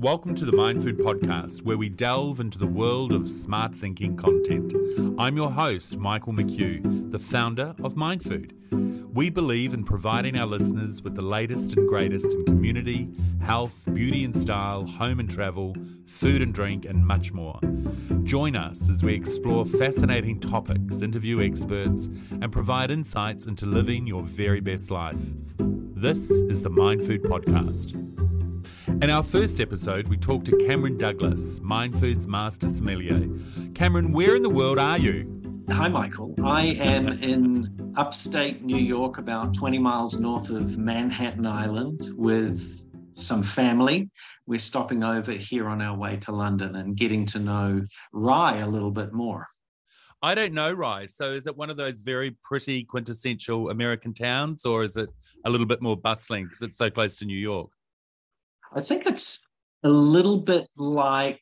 Welcome to the Mind Food Podcast, where we delve into the world of smart thinking content. I'm your host, Michael McHugh, the founder of Mind Food. We believe in providing our listeners with the latest and greatest in community, health, beauty and style, home and travel, food and drink, and much more. Join us as we explore fascinating topics, interview experts, and provide insights into living your very best life. This is the Mind Food Podcast. In our first episode, we talked to Cameron Douglas, Mind Food's master sommelier. Cameron, where in the world are you? Hi, Michael. I am in upstate New York, about 20 miles north of Manhattan Island, with some family. We're stopping over here on our way to London and getting to know Rye a little bit more. I don't know Rye. So is it one of those very pretty quintessential American towns, or is it a little bit more bustling because it's so close to New York? I think it's a little bit like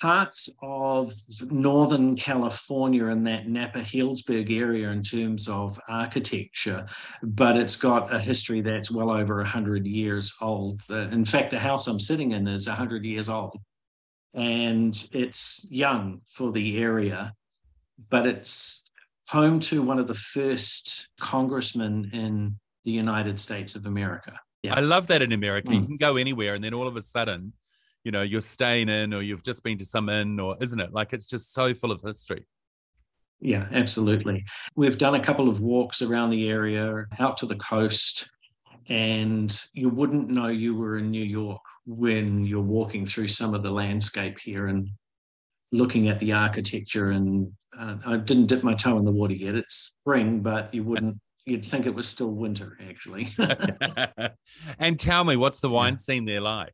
parts of Northern California and that Napa Healdsburg area in terms of architecture, but it's got a history that's well over 100 years old. In fact, the house I'm sitting in is 100 years old and it's young for the area, but it's home to one of the first congressmen in the United States of America. Yeah. I love that in America. Mm. You can go anywhere and then all of a sudden, you know, you're staying in or you've just been to some inn or isn't it? Like it's just so full of history. Yeah, absolutely. We've done a couple of walks around the area, out to the coast, and you wouldn't know you were in New York when you're walking through some of the landscape here and looking at the architecture. And uh, I didn't dip my toe in the water yet. It's spring, but you wouldn't you'd think it was still winter actually. and tell me, what's the wine scene there like?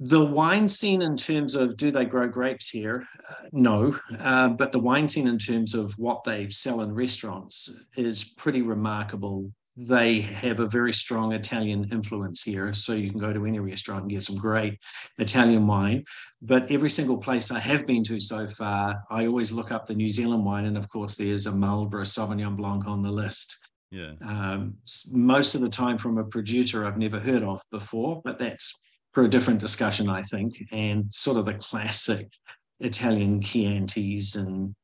The wine scene, in terms of do they grow grapes here? Uh, no. Uh, but the wine scene, in terms of what they sell in restaurants, is pretty remarkable they have a very strong Italian influence here. So you can go to any restaurant and get some great Italian wine. But every single place I have been to so far, I always look up the New Zealand wine. And of course, there's a Marlborough Sauvignon Blanc on the list. Yeah. Um, most of the time from a producer I've never heard of before, but that's for a different discussion, I think. And sort of the classic Italian Chiantis and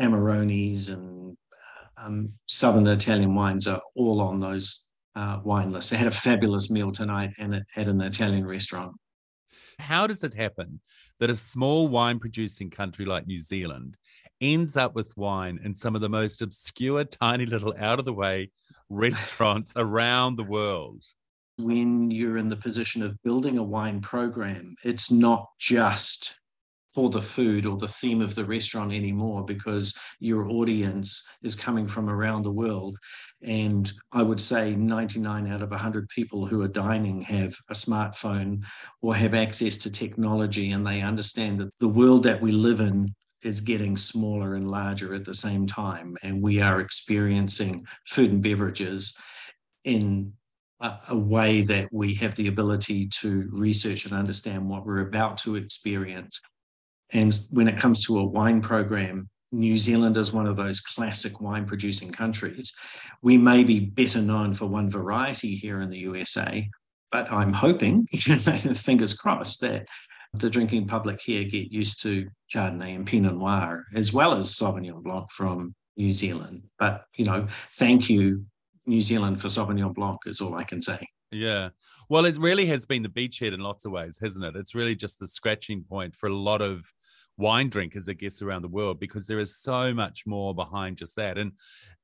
Amarones and um, Southern Italian wines are all on those uh, wine lists. I had a fabulous meal tonight and it had an Italian restaurant. How does it happen that a small wine producing country like New Zealand ends up with wine in some of the most obscure, tiny little out of the way restaurants around the world? When you're in the position of building a wine program, it's not just for the food or the theme of the restaurant anymore because your audience is coming from around the world. And I would say 99 out of 100 people who are dining have a smartphone or have access to technology and they understand that the world that we live in is getting smaller and larger at the same time. And we are experiencing food and beverages in a, way that we have the ability to research and understand what we're about to experience and when it comes to a wine program, New Zealand is one of those classic wine producing countries. We may be better known for one variety here in the USA, but I'm hoping, fingers crossed, that the drinking public here get used to Chardonnay and Pinot Noir as well as Sauvignon Blanc from New Zealand. But, you know, thank you, New Zealand, for Sauvignon Blanc, is all I can say. Yeah. Well, it really has been the beachhead in lots of ways, hasn't it? It's really just the scratching point for a lot of wine drinkers, I guess, around the world because there is so much more behind just that. And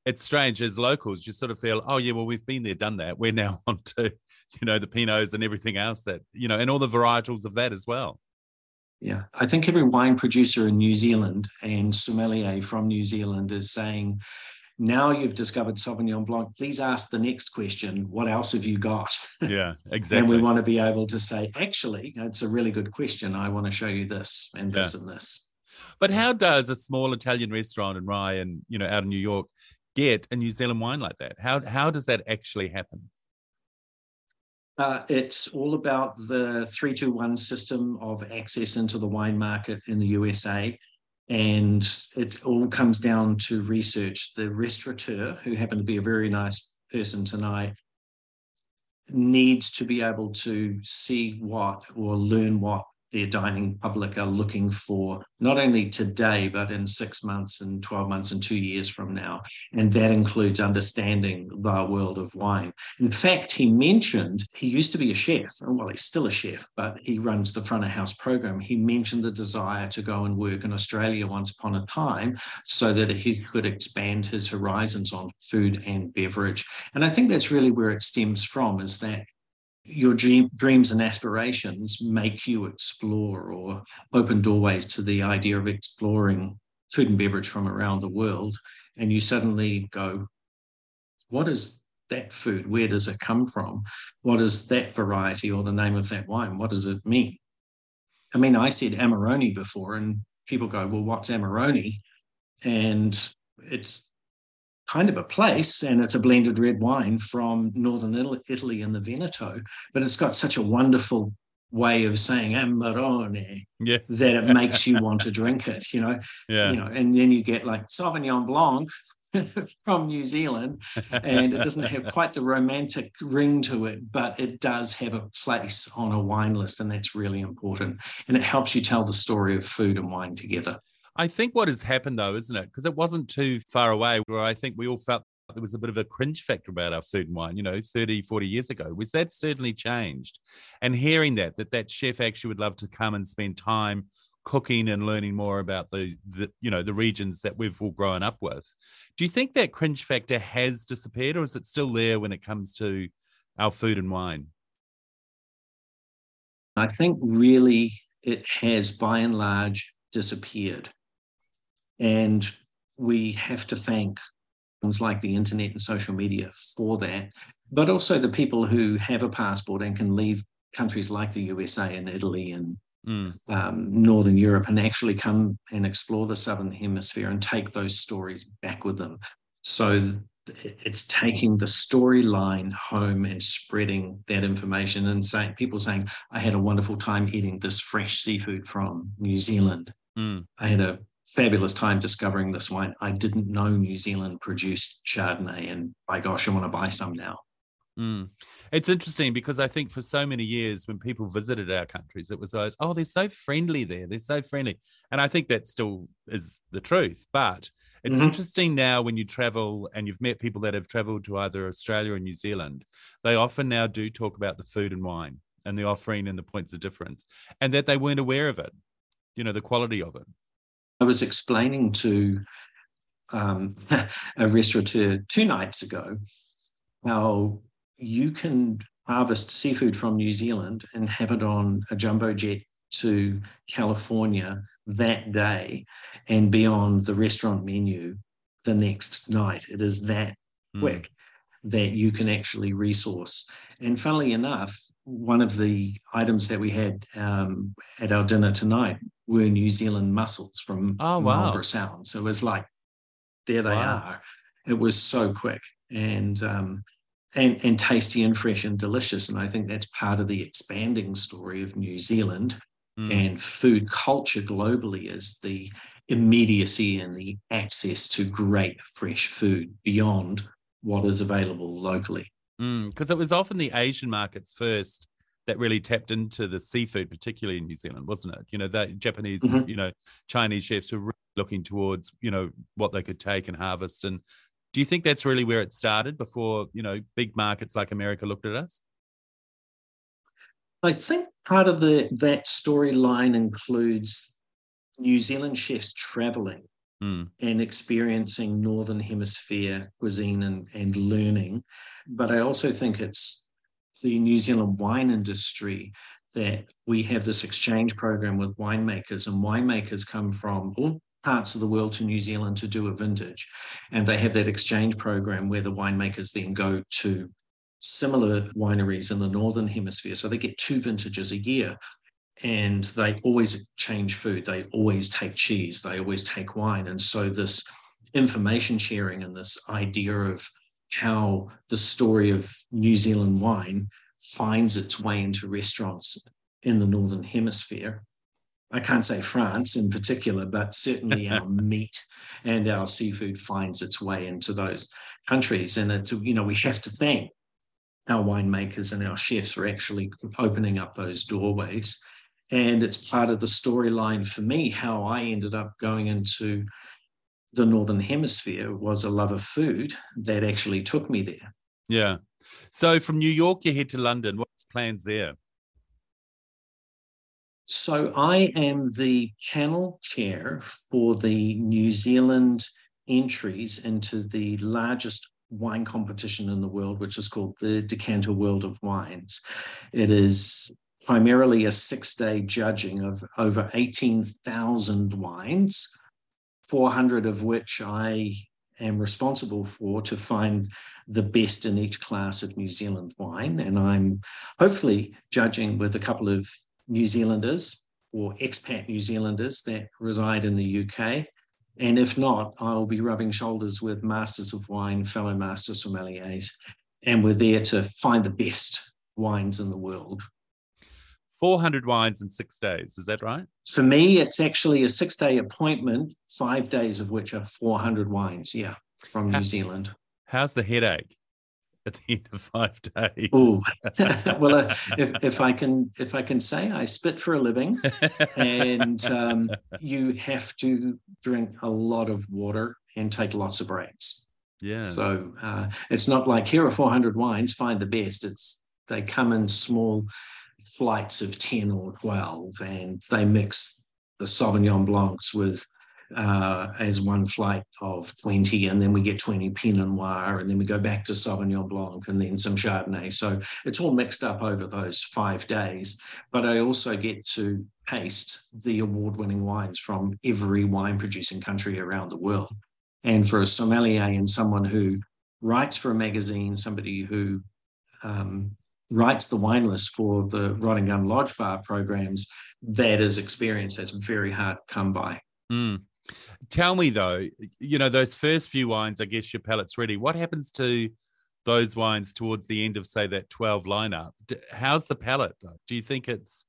it's strange as locals, you sort of feel, oh, yeah, well, we've been there, done that. We're now on to, you know, the Pinots and everything else that, you know, and all the varietals of that as well. Yeah, I think every wine producer in New Zealand and sommelier from New Zealand is saying, now you've discovered Sauvignon Blanc, please ask the next question what else have you got? Yeah, exactly. and we want to be able to say, actually, it's a really good question. I want to show you this and this yeah. and this. But how does a small Italian restaurant in Rye and you know out in New York get a New Zealand wine like that? How how does that actually happen? Uh, it's all about the 321 system of access into the wine market in the USA. And it all comes down to research. The restaurateur, who happened to be a very nice person tonight, needs to be able to see what or learn what their dining public are looking for, not only today, but in six months and 12 months and two years from now. And that includes understanding the world of wine. In fact, he mentioned he used to be a chef. And well, he's still a chef, but he runs the front of house program. He mentioned the desire to go and work in Australia once upon a time so that he could expand his horizons on food and beverage. And I think that's really where it stems from is that your dream, dreams and aspirations make you explore or open doorways to the idea of exploring food and beverage from around the world. And you suddenly go, what is that food? Where does it come from? What is that variety or the name of that wine? What does it mean? I mean, I said Amarone before, and people go, well, what's Amarone? And it's kind of a place, and it's a blended red wine from northern Italy in the Veneto, but it's got such a wonderful way of saying Amarone yeah. that it makes you want to drink it, you know. Yeah. You know, and then you get like Sauvignon Blanc from New Zealand, and it doesn't have quite the romantic ring to it, but it does have a place on a wine list, and that's really important. And it helps you tell the story of food and wine together. I think what has happened though, isn't it? Because it wasn't too far away where I think we all felt there was a bit of a cringe factor about our food and wine, you know, 30, 40 years ago. Was that certainly changed? And hearing that, that that chef actually would love to come and spend time cooking and learning more about the, the you know, the regions that we've all grown up with. Do you think that cringe factor has disappeared or is it still there when it comes to our food and wine? I think really it has by and large disappeared. And we have to thank things like the internet and social media for that, but also the people who have a passport and can leave countries like the USA and Italy and mm. um, Northern Europe and actually come and explore the Southern Hemisphere and take those stories back with them. So it's taking the storyline home and spreading that information and saying people saying, I had a wonderful time eating this fresh seafood from New Zealand. Mm. I had a fabulous time discovering this wine. I didn't know New Zealand produced Chardonnay, and by gosh, I want to buy some now. Mm. It's interesting because I think for so many years, when people visited our countries, it was always, oh, they're so friendly there. They're so friendly. And I think that still is the truth. But it's mm-hmm. interesting now when you travel and you've met people that have traveled to either Australia or New Zealand, they often now do talk about the food and wine and the offering and the points of difference, and that they weren't aware of it, you know, the quality of it. I was explaining to um, a restaurateur two nights ago how you can harvest seafood from New Zealand and have it on a jumbo jet to California that day and be on the restaurant menu the next night. It is that mm. quick that you can actually resource. And funnily enough, one of the items that we had um, at our dinner tonight were New Zealand mussels from oh, wow. Marlborough Sound. So it was like, there they wow. are. It was so quick and um, and and tasty and fresh and delicious. And I think that's part of the expanding story of New Zealand mm. and food culture globally is the immediacy and the access to great fresh food beyond what is available locally. Because mm, it was often the Asian markets first that really tapped into the seafood, particularly in New Zealand, wasn't it? You know, the Japanese, mm-hmm. you know, Chinese chefs were really looking towards, you know, what they could take and harvest. And do you think that's really where it started before, you know, big markets like America looked at us? I think part of the that storyline includes New Zealand chefs traveling mm. and experiencing Northern Hemisphere cuisine and, and learning. But I also think it's the New Zealand wine industry that we have this exchange program with winemakers, and winemakers come from all parts of the world to New Zealand to do a vintage. And they have that exchange program where the winemakers then go to similar wineries in the Northern Hemisphere. So they get two vintages a year and they always change food. They always take cheese. They always take wine. And so this information sharing and this idea of how the story of New Zealand wine finds its way into restaurants in the Northern Hemisphere. I can't say France in particular, but certainly our meat and our seafood finds its way into those countries. And it, you know, we have to thank our winemakers and our chefs are actually opening up those doorways. And it's part of the storyline for me how I ended up going into the Northern Hemisphere was a love of food that actually took me there. Yeah. So from New York, you head to London. What's plans there? So I am the panel chair for the New Zealand entries into the largest wine competition in the world, which is called the Decanter World of Wines. It is primarily a six day judging of over 18,000 wines, 400 of which I am responsible for to find the best in each class of New Zealand wine. And I'm hopefully judging with a couple of New Zealanders or expat New Zealanders that reside in the UK. And if not, I'll be rubbing shoulders with masters of wine, fellow master sommeliers, and we're there to find the best wines in the world. 400 wines in six days, is that right? For me, it's actually a six day appointment, five days of which are 400 wines, yeah, from How, New Zealand. How's the headache? at the end of five days. Oh, well, uh, if, if I can if I can say, I spit for a living, and um, you have to drink a lot of water and take lots of breaks. Yeah. So uh, it's not like here are 400 wines, find the best. It's they come in small flights of 10 or 12, and they mix the Sauvignon Blancs with uh, as one flight of 20, and then we get 20 Pinot Noir, and then we go back to Sauvignon Blanc, and then some Chardonnay. So it's all mixed up over those five days. But I also get to taste the award winning wines from every wine producing country around the world. And for a sommelier and someone who writes for a magazine, somebody who um, writes the wine list for the Robertson Lodge Bar programs, that is experience that's very hard to come by. Mm. Tell me though, you know, those first few wines, I guess your palate's ready. What happens to those wines towards the end of, say, that 12 lineup? How's the palate? Do you think it's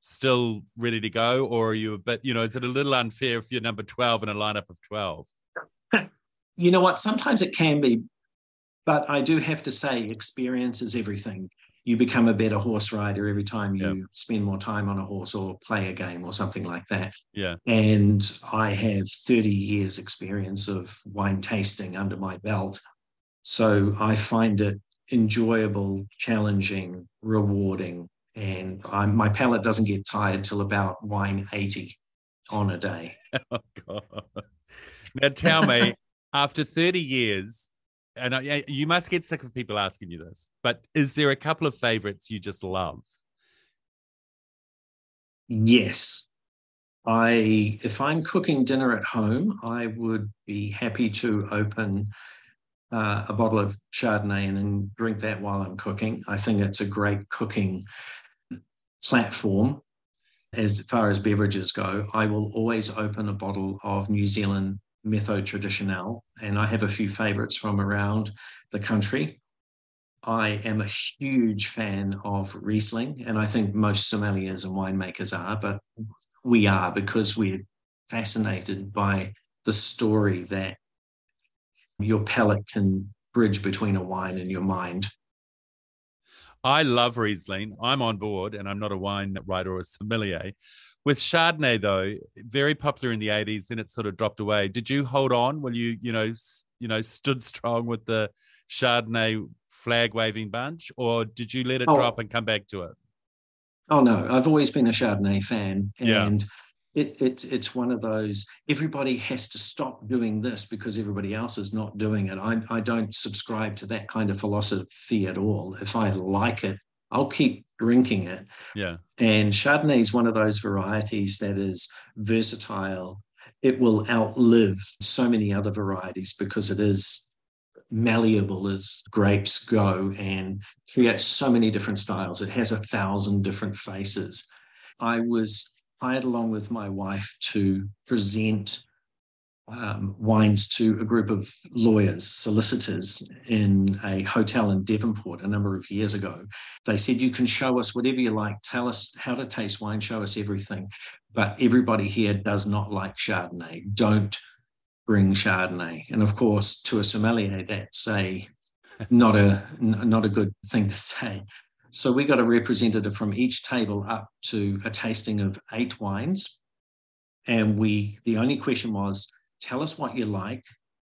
still ready to go, or are you a bit, you know, is it a little unfair if you're number 12 in a lineup of 12? You know what? Sometimes it can be, but I do have to say, experience is everything you become a better horse rider every time you yep. spend more time on a horse or play a game or something like that. Yeah. And I have 30 years experience of wine tasting under my belt. So I find it enjoyable, challenging, rewarding. And I'm, my palate doesn't get tired till about wine 80 on a day. Oh, God. Now tell me, after 30 years, and I, you must get sick of people asking you this, but is there a couple of favorites you just love? Yes. I if I'm cooking dinner at home, I would be happy to open uh, a bottle of Chardonnay and, and drink that while I'm cooking. I think it's a great cooking platform as far as beverages go. I will always open a bottle of New Zealand Methode Traditionnelle, and I have a few favorites from around the country. I am a huge fan of Riesling, and I think most sommeliers and winemakers are, but we are because we're fascinated by the story that your palate can bridge between a wine and your mind. I love Riesling. I'm on board, and I'm not a wine writer or a sommelier, with Chardonnay, though, very popular in the 80s, then it sort of dropped away. Did you hold on? Will you, you know, you know, stood strong with the Chardonnay flag waving bunch, or did you let it oh. drop and come back to it? Oh no, I've always been a Chardonnay fan, and yeah. it, it, it's one of those. Everybody has to stop doing this because everybody else is not doing it. I, I don't subscribe to that kind of philosophy at all. If I like it, I'll keep drinking it. Yeah. And Chardonnay is one of those varieties that is versatile. It will outlive so many other varieties because it is malleable as grapes go and creates so many different styles. It has a thousand different faces. I was hired along with my wife to present um, wines to a group of lawyers, solicitors in a hotel in Devonport a number of years ago. They said, You can show us whatever you like, tell us how to taste wine, show us everything. But everybody here does not like Chardonnay. Don't bring Chardonnay. And of course, to a sommelier, that's a not a not a good thing to say. So we got a representative from each table up to a tasting of eight wines, and we the only question was, tell us what you like,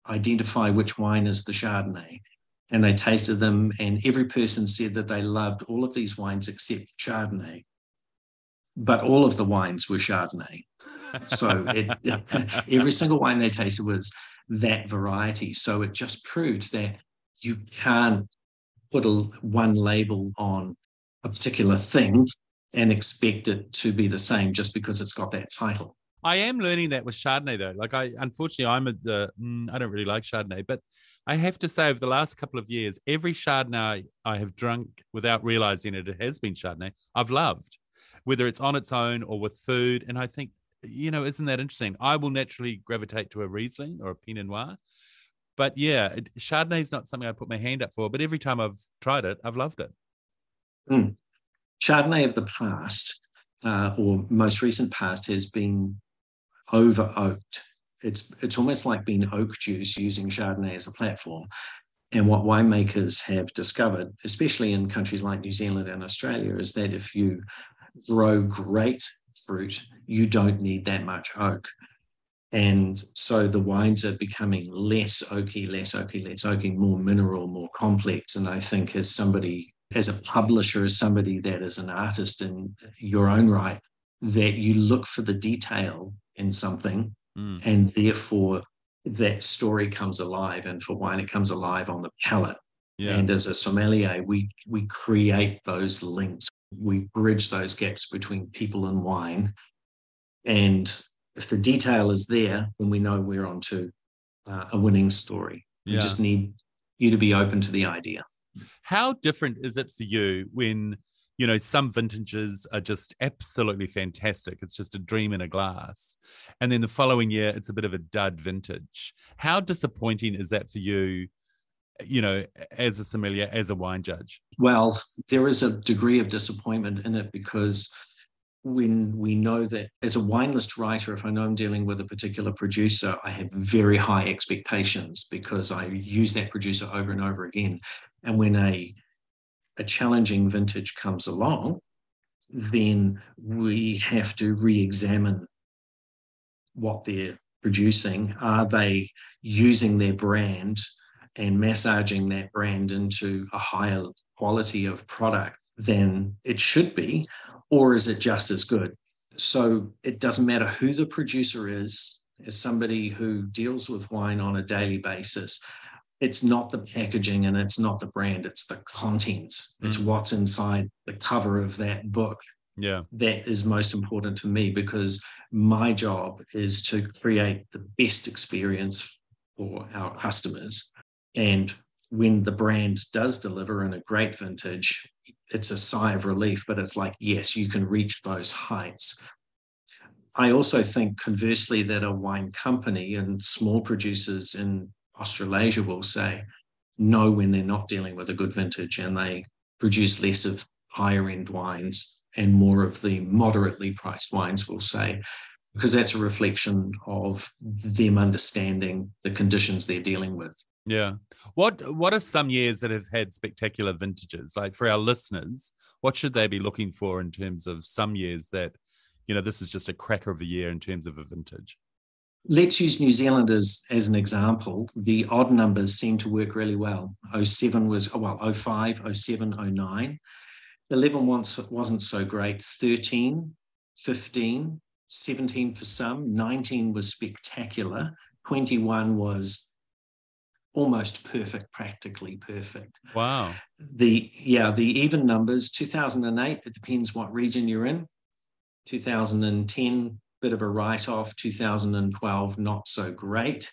identify which wine is the Chardonnay. And they tasted them, and every person said that they loved all of these wines except Chardonnay. But all of the wines were Chardonnay. So it, every single wine they tasted was that variety. So it just proved that you can't put a, one label on a particular thing and expect it to be the same just because it's got that title. I am learning that with Chardonnay though. Like I, unfortunately, I'm a, the mm, I don't really like Chardonnay, but I have to say over the last couple of years, every Chardonnay I have drunk without realizing it, it has been Chardonnay. I've loved, whether it's on its own or with food. And I think, you know, isn't that interesting? I will naturally gravitate to a Riesling or a Pinot Noir, but yeah, Chardonnay is not something I put my hand up for. But every time I've tried it, I've loved it. Mm. Chardonnay of the past, uh, or most recent past, has been over oaked. It's it's almost like being oak juice using Chardonnay as a platform. And what winemakers have discovered, especially in countries like New Zealand and Australia, is that if you grow great fruit, you don't need that much oak. And so the wines are becoming less oaky, less oaky, less oaky, more mineral, more complex. And I think as somebody, as a publisher, as somebody that is an artist in your own right, that you look for the detail in something mm. and therefore that story comes alive and for wine it comes alive on the palate yeah. and as a sommelier we we create those links we bridge those gaps between people and wine and if the detail is there then we know we're onto uh, a winning story yeah. we just need you to be open to the idea how different is it for you when you know, some vintages are just absolutely fantastic. It's just a dream in a glass. And then the following year, it's a bit of a dud vintage. How disappointing is that for you, you know, as a sommelier, as a wine judge? Well, there is a degree of disappointment in it because when we know that as a wine list writer, if I know I'm dealing with a particular producer, I have very high expectations because I use that producer over and over again. And when a a challenging vintage comes along, then we have to re examine what they're producing. Are they using their brand and massaging that brand into a higher quality of product than it should be? Or is it just as good? So it doesn't matter who the producer is, as somebody who deals with wine on a daily basis, it's not the packaging and it's not the brand it's the contents. It's mm. what's inside the cover of that book yeah. that is most important to me because my job is to create the best experience for our customers. And when the brand does deliver in a great vintage it's a sigh of relief but it's like yes you can reach those heights. I also think conversely that a wine company and small producers in Australasia will say no when they're not dealing with a good vintage and they produce less of higher end wines and more of the moderately priced wines, we'll say, because that's a reflection of them understanding the conditions they're dealing with. Yeah. What what are some years that have had spectacular vintages? Like for our listeners, what should they be looking for in terms of some years that, you know, this is just a cracker of a year in terms of a vintage? Let's use New Zealand as, as an example. The odd numbers seem to work really well. 07 was, oh, well, 05, 07, 09. 11 once wasn't so great. 13, 15, 17 for some. 19 was spectacular. 21 was almost perfect, practically perfect. Wow. The yeah, the even numbers, 2008, it depends what region you're in. 2010, bit of a write off. 2012, not so great.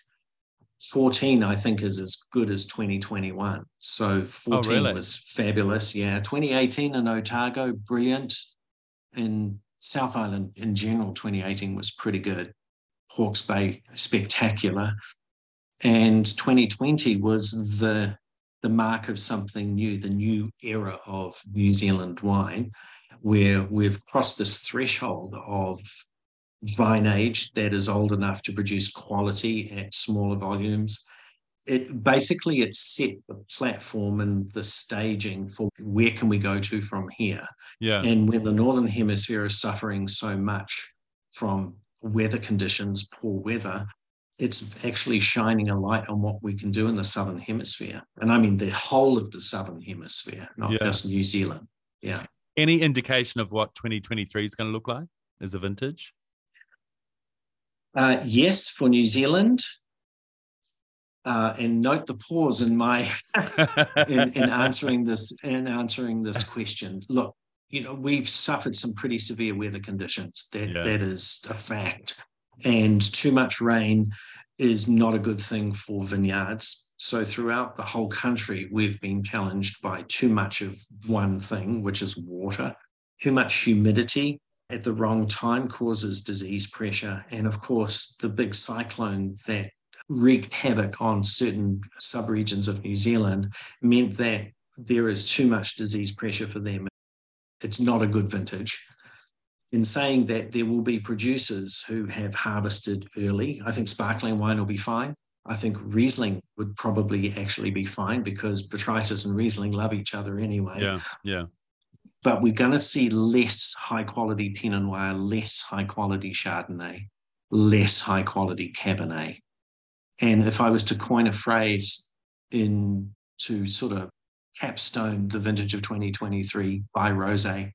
14, I think, is as good as 2021. So 14 oh, really? was fabulous. Yeah. 2018 in Otago, brilliant. In South Island in general, 2018 was pretty good. Hawke's Bay, spectacular. And 2020 was the the mark of something new, the new era of New Zealand wine, where we've crossed this threshold of vine age that is old enough to produce quality at smaller volumes. it basically it set the platform and the staging for where can we go to from here. Yeah. And when the northern hemisphere is suffering so much from weather conditions, poor weather, it's actually shining a light on what we can do in the southern hemisphere. And I mean the whole of the southern hemisphere, not Yeah. just New Zealand. Yeah. Any indication of what 2023 is going to look like as a vintage? Uh, yes, for New Zealand. Uh, and note the pause in my in, in answering this in answering this question. Look, you know, we've suffered some pretty severe weather conditions. That Yeah. that is a fact. And too much rain is not a good thing for vineyards. So throughout the whole country, we've been challenged by too much of one thing, which is water. Too much humidity at the wrong time causes disease pressure. And of course, the big cyclone that wreaked havoc on certain subregions of New Zealand meant that there is too much disease pressure for them. It's not a good vintage. In saying that, there will be producers who have harvested early. I think sparkling wine will be fine. I think Riesling would probably actually be fine because Botrytis and Riesling love each other anyway yeah. Yeah. But we're going to see less high quality Pinot Noir, less high quality Chardonnay, less high quality Cabernet. And if I was to coin a phrase in to sort of capstone the vintage of 2023 by Rosé,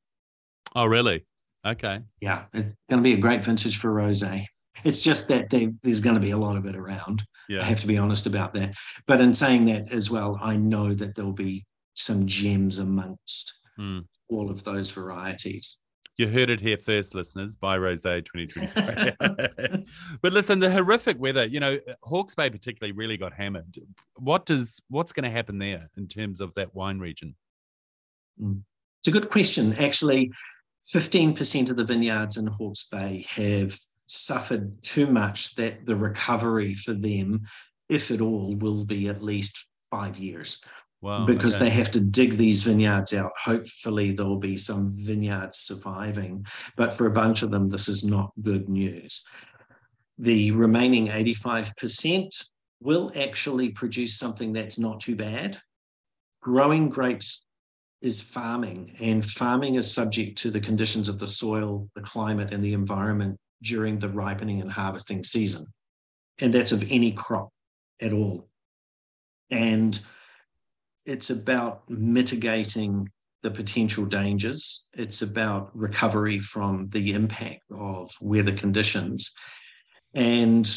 Oh, really? Okay. yeah, it's going to be a great vintage for Rosé. It's just that they, there's going to be a lot of it around. Yeah. I have to be honest about that. But in saying that as well, I know that there'll be some gems amongst Hmm. all of those varieties. You heard it here first, listeners, by Rose 2023. but listen, the horrific weather, you know, Hawke's Bay particularly really got hammered. What does what's going to happen there in terms of that wine region? It's a good question. Actually, 15% of the vineyards in Hawke's Bay have suffered too much that the recovery for them, if at all, will be at least five years Wow. because okay. they have to dig these vineyards out. Hopefully, there will be some vineyards surviving, but for a bunch of them, this is not good news. The remaining 85% will actually produce something that's not too bad. Growing grapes is farming, and farming is subject to the conditions of the soil, the climate, and the environment during the ripening and harvesting season. And that's of any crop at all. And it's about mitigating the potential dangers. It's about recovery from the impact of weather conditions and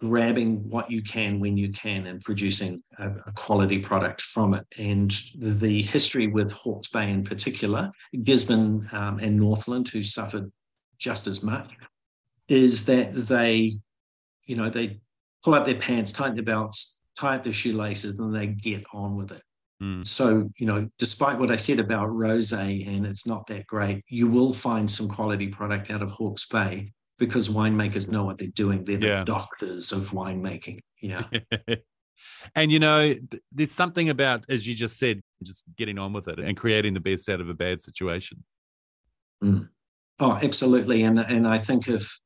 grabbing what you can when you can and producing a, a quality product from it. And the history with Hawke's Bay in particular, Gisborne um, and Northland, who suffered just as much, is that they, you know, they pull up their pants, tighten their belts, tie up their shoelaces, and they get on with it. Mm. So, you know, despite what I said about rose and it's not that great, you will find some quality product out of Hawke's Bay because winemakers know what they're doing. They're the Yeah. doctors of winemaking. Yeah. and you know, th- there's something about, as you just said, just getting on with it and creating the best out of a bad situation. Oh, absolutely. And and I think if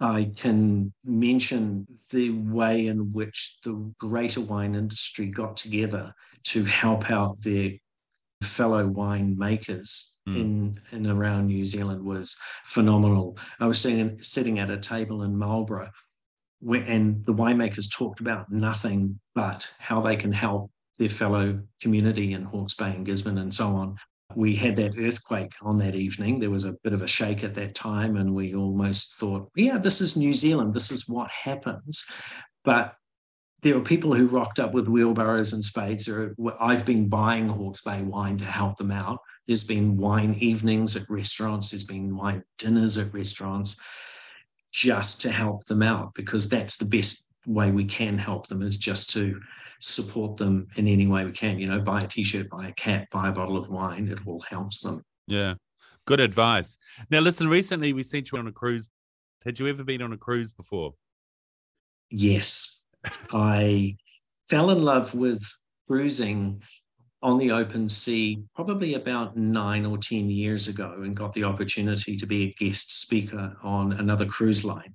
I can mention the way in which the greater wine industry got together to help out their fellow winemakers Mm. in and around New Zealand was phenomenal. I was sitting sitting at a table in Marlborough where, and the winemakers talked about nothing but how they can help their fellow community in Hawke's Bay and Gisborne and so on we had that earthquake on that evening. There was a bit of a shake at that time, and we almost thought, yeah, this is New Zealand. This is what happens. But there are people who rocked up with wheelbarrows and spades. Are, I've been buying Hawke's Bay wine to help them out. There's been wine evenings at restaurants, there's been wine dinners at restaurants just to help them out because that's the best way we can help them is just to support them in any way we can. You know, buy a t-shirt, buy a cap, buy a bottle of wine. It all helps them. Yeah. Good advice. Now, listen, recently we sent you on a cruise. Had you ever been on a cruise before? Yes, I fell in love with cruising on the open sea probably about nine or 10 years ago and got the opportunity to be a guest speaker on another cruise line.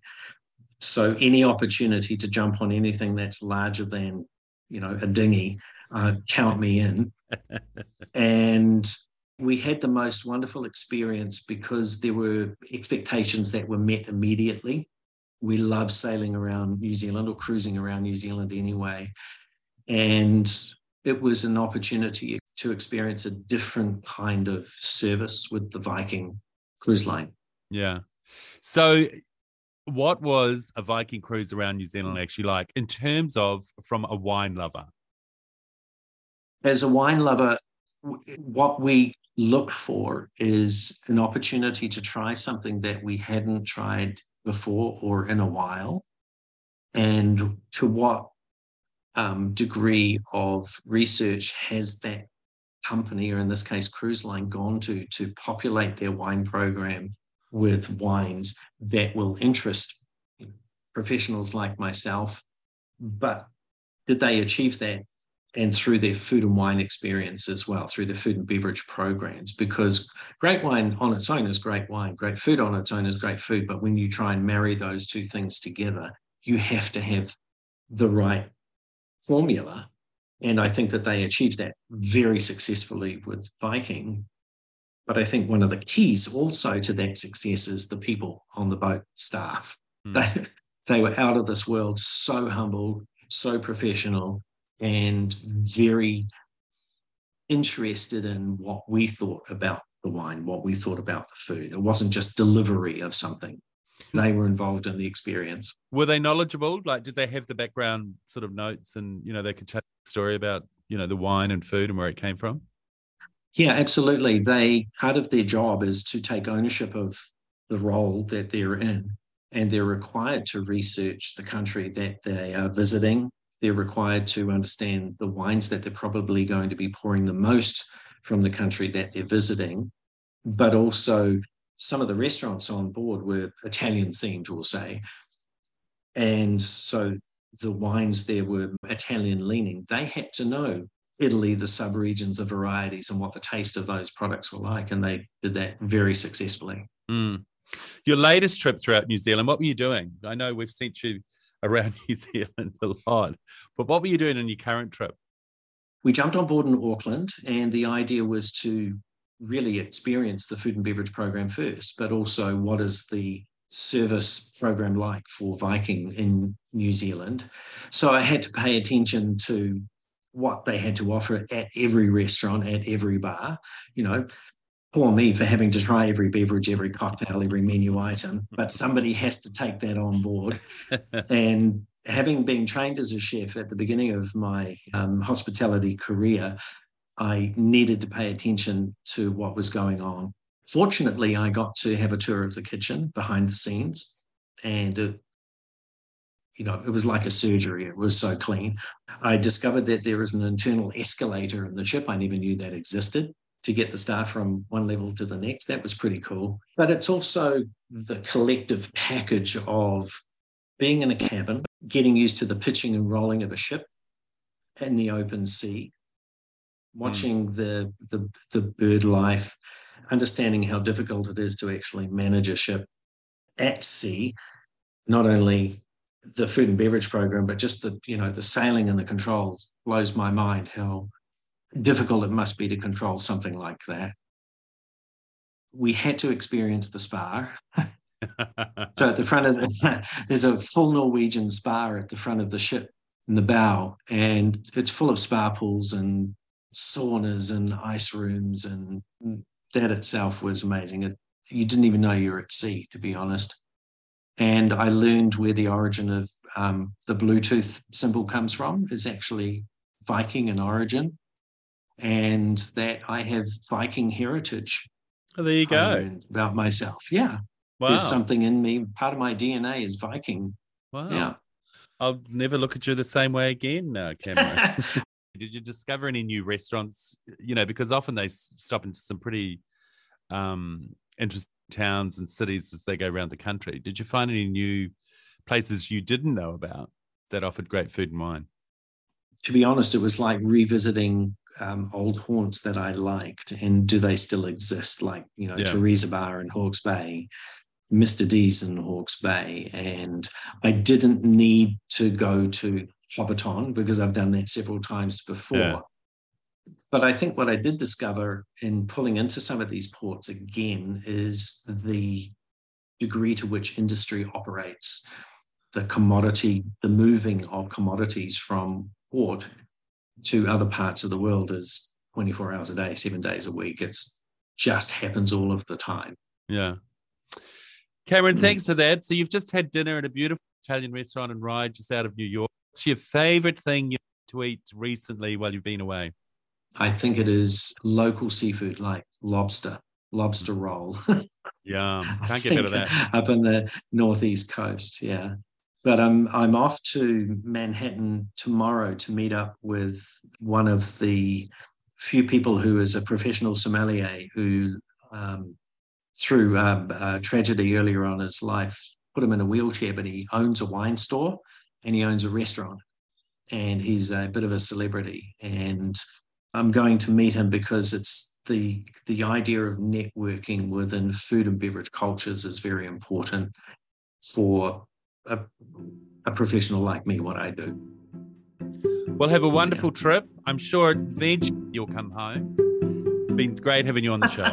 So, any opportunity to jump on anything that's larger than you know, a dinghy. Uh, count me in. and we had the most wonderful experience because there were expectations that were met immediately. We love sailing around New Zealand or cruising around New Zealand anyway. And it was an opportunity to experience a different kind of service with the Viking cruise line. Yeah. So, what was a Viking cruise around New Zealand mm. actually like in terms of from a wine lover? As a wine lover, what we look for is an opportunity to try something that we hadn't tried before or in a while. And to what um, degree of research has that company, or in this case, cruise line, gone to to populate their wine program with wines that will interest professionals like myself? But did they achieve that and through their food and wine experience as well, through the food and beverage programs, because great wine on its own is great wine, great food on its own is great food. But when you try and marry those two things together, you have to have the right formula. And I think that they achieved that very successfully with Viking. But I think one of the keys also to that success is the people on the boat staff. Mm. They, they were out of this world, so humble, so professional, and very interested in what we thought about the wine, what we thought about the food. It wasn't just delivery of something. They were involved in the experience. Were they knowledgeable? Like, did they have the background sort of notes and, you know, they could tell a story about, you know, the wine and food and where it came from? Yeah, absolutely. They, part of their job is to take ownership of the role that they're in. And they're required to research the country that they are visiting they're required to understand the wines that they're probably going to be pouring the most from the country that they're visiting, but also some of the restaurants on board were Italian themed, we'll say. And so the wines there were Italian leaning. They had to know Italy, the subregions, the varieties, and what the taste of those products were like. And they did that very successfully. Mm. Your latest trip throughout New Zealand, what were you doing? I know we've sent you around New Zealand a lot. But what were you doing on your current trip? We jumped on board in Auckland, and the idea was to really experience the food and beverage program first, but also what is the service program like for Viking in New Zealand. So I had to pay attention to what they had to offer at every restaurant, at every bar. You know, poor me for having to try every beverage, every cocktail, every menu item, but somebody has to take that on board. and having been trained as a chef at the beginning of my um, hospitality career, I needed to pay attention to what was going on. Fortunately, I got to have a tour of the kitchen behind the scenes, and it, you know, it was like a surgery. It was so clean. I discovered that there is an internal escalator in the ship. I never knew that existed to get the staff from one level to the next. That was pretty cool. But it's also the collective package of being in a cabin, getting used to the pitching and rolling of a ship in the open sea, watching mm. the, the the bird life, understanding how difficult it is to actually manage a ship at sea, not only the food and beverage program, but just the you know the sailing and the controls blows my mind how difficult it must be to control something like that. We had to experience the spa. so at the front of the, there's a full Norwegian spa at the front of the ship in the bow, and it's full of spa pools and saunas and ice rooms, and that itself was amazing. It, you didn't even know you were at sea, to be honest. And I learned where the origin of um, the Bluetooth symbol comes from. Is actually Viking in origin and that I have Viking heritage. Oh, there you go. About myself. Yeah. Wow. There's something in me. Part of my DNA is Viking. Wow. Yeah. I'll never look at you the same way again, uh, Cameron. Did you discover any new restaurants? You know, because often they stop into some pretty um, interesting towns and cities as they go around the country. Did you find any new places you didn't know about that offered great food and wine? To be honest, it was like revisiting um, old haunts that I liked, and do they still exist? Like you know, yeah. Teresa Bar in Hawke's Bay, Mr. D's in Hawke's Bay, and I didn't need to go to Hobbiton because I've done that several times before. Yeah. But I think what I did discover in pulling into some of these ports again is the degree to which industry operates, the commodity, the moving of commodities from port to other parts of the world is 24 hours a day, seven days a week. It's just happens all of the time. Yeah. Cameron, mm. thanks for that. So you've just had dinner at a beautiful Italian restaurant in Ryde, just out of New York. What's your favorite thing you to eat recently while you've been away? I think it is local seafood like lobster, lobster roll. yeah, can't get rid of that. Up in the northeast coast, yeah. But I'm I'm off to Manhattan tomorrow to meet up with one of the few people who is a professional sommelier who, um, through um, tragedy earlier on in his life, put him in a wheelchair, but he owns a wine store and he owns a restaurant, and he's a bit of a celebrity. And I'm going to meet him because it's the the idea of networking within food and beverage cultures is very important for a, a professional like me, what I do. Well, have a wonderful yeah. trip. I'm sure eventually you'll come home. Been great having you on the show.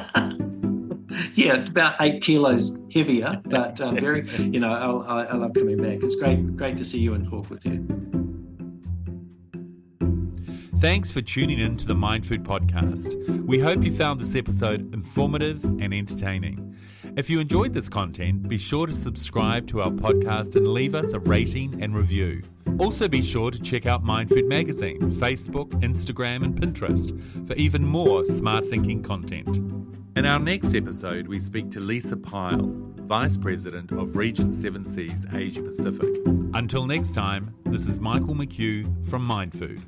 yeah, about eight kilos heavier, but um, very, you know, I, I love coming back. It's great, great to see you and talk with you. Thanks for tuning in to the Mind Food Podcast. We hope you found this episode informative and entertaining. If you enjoyed this content, be sure to subscribe to our podcast and leave us a rating and review. Also, be sure to check out Mind Food Magazine, Facebook, Instagram, and Pinterest for even more smart thinking content. In our next episode, we speak to Lisa Pyle, Vice President of Regent 7 Seas Asia Pacific. Until next time, this is Michael McHugh from Mind Food.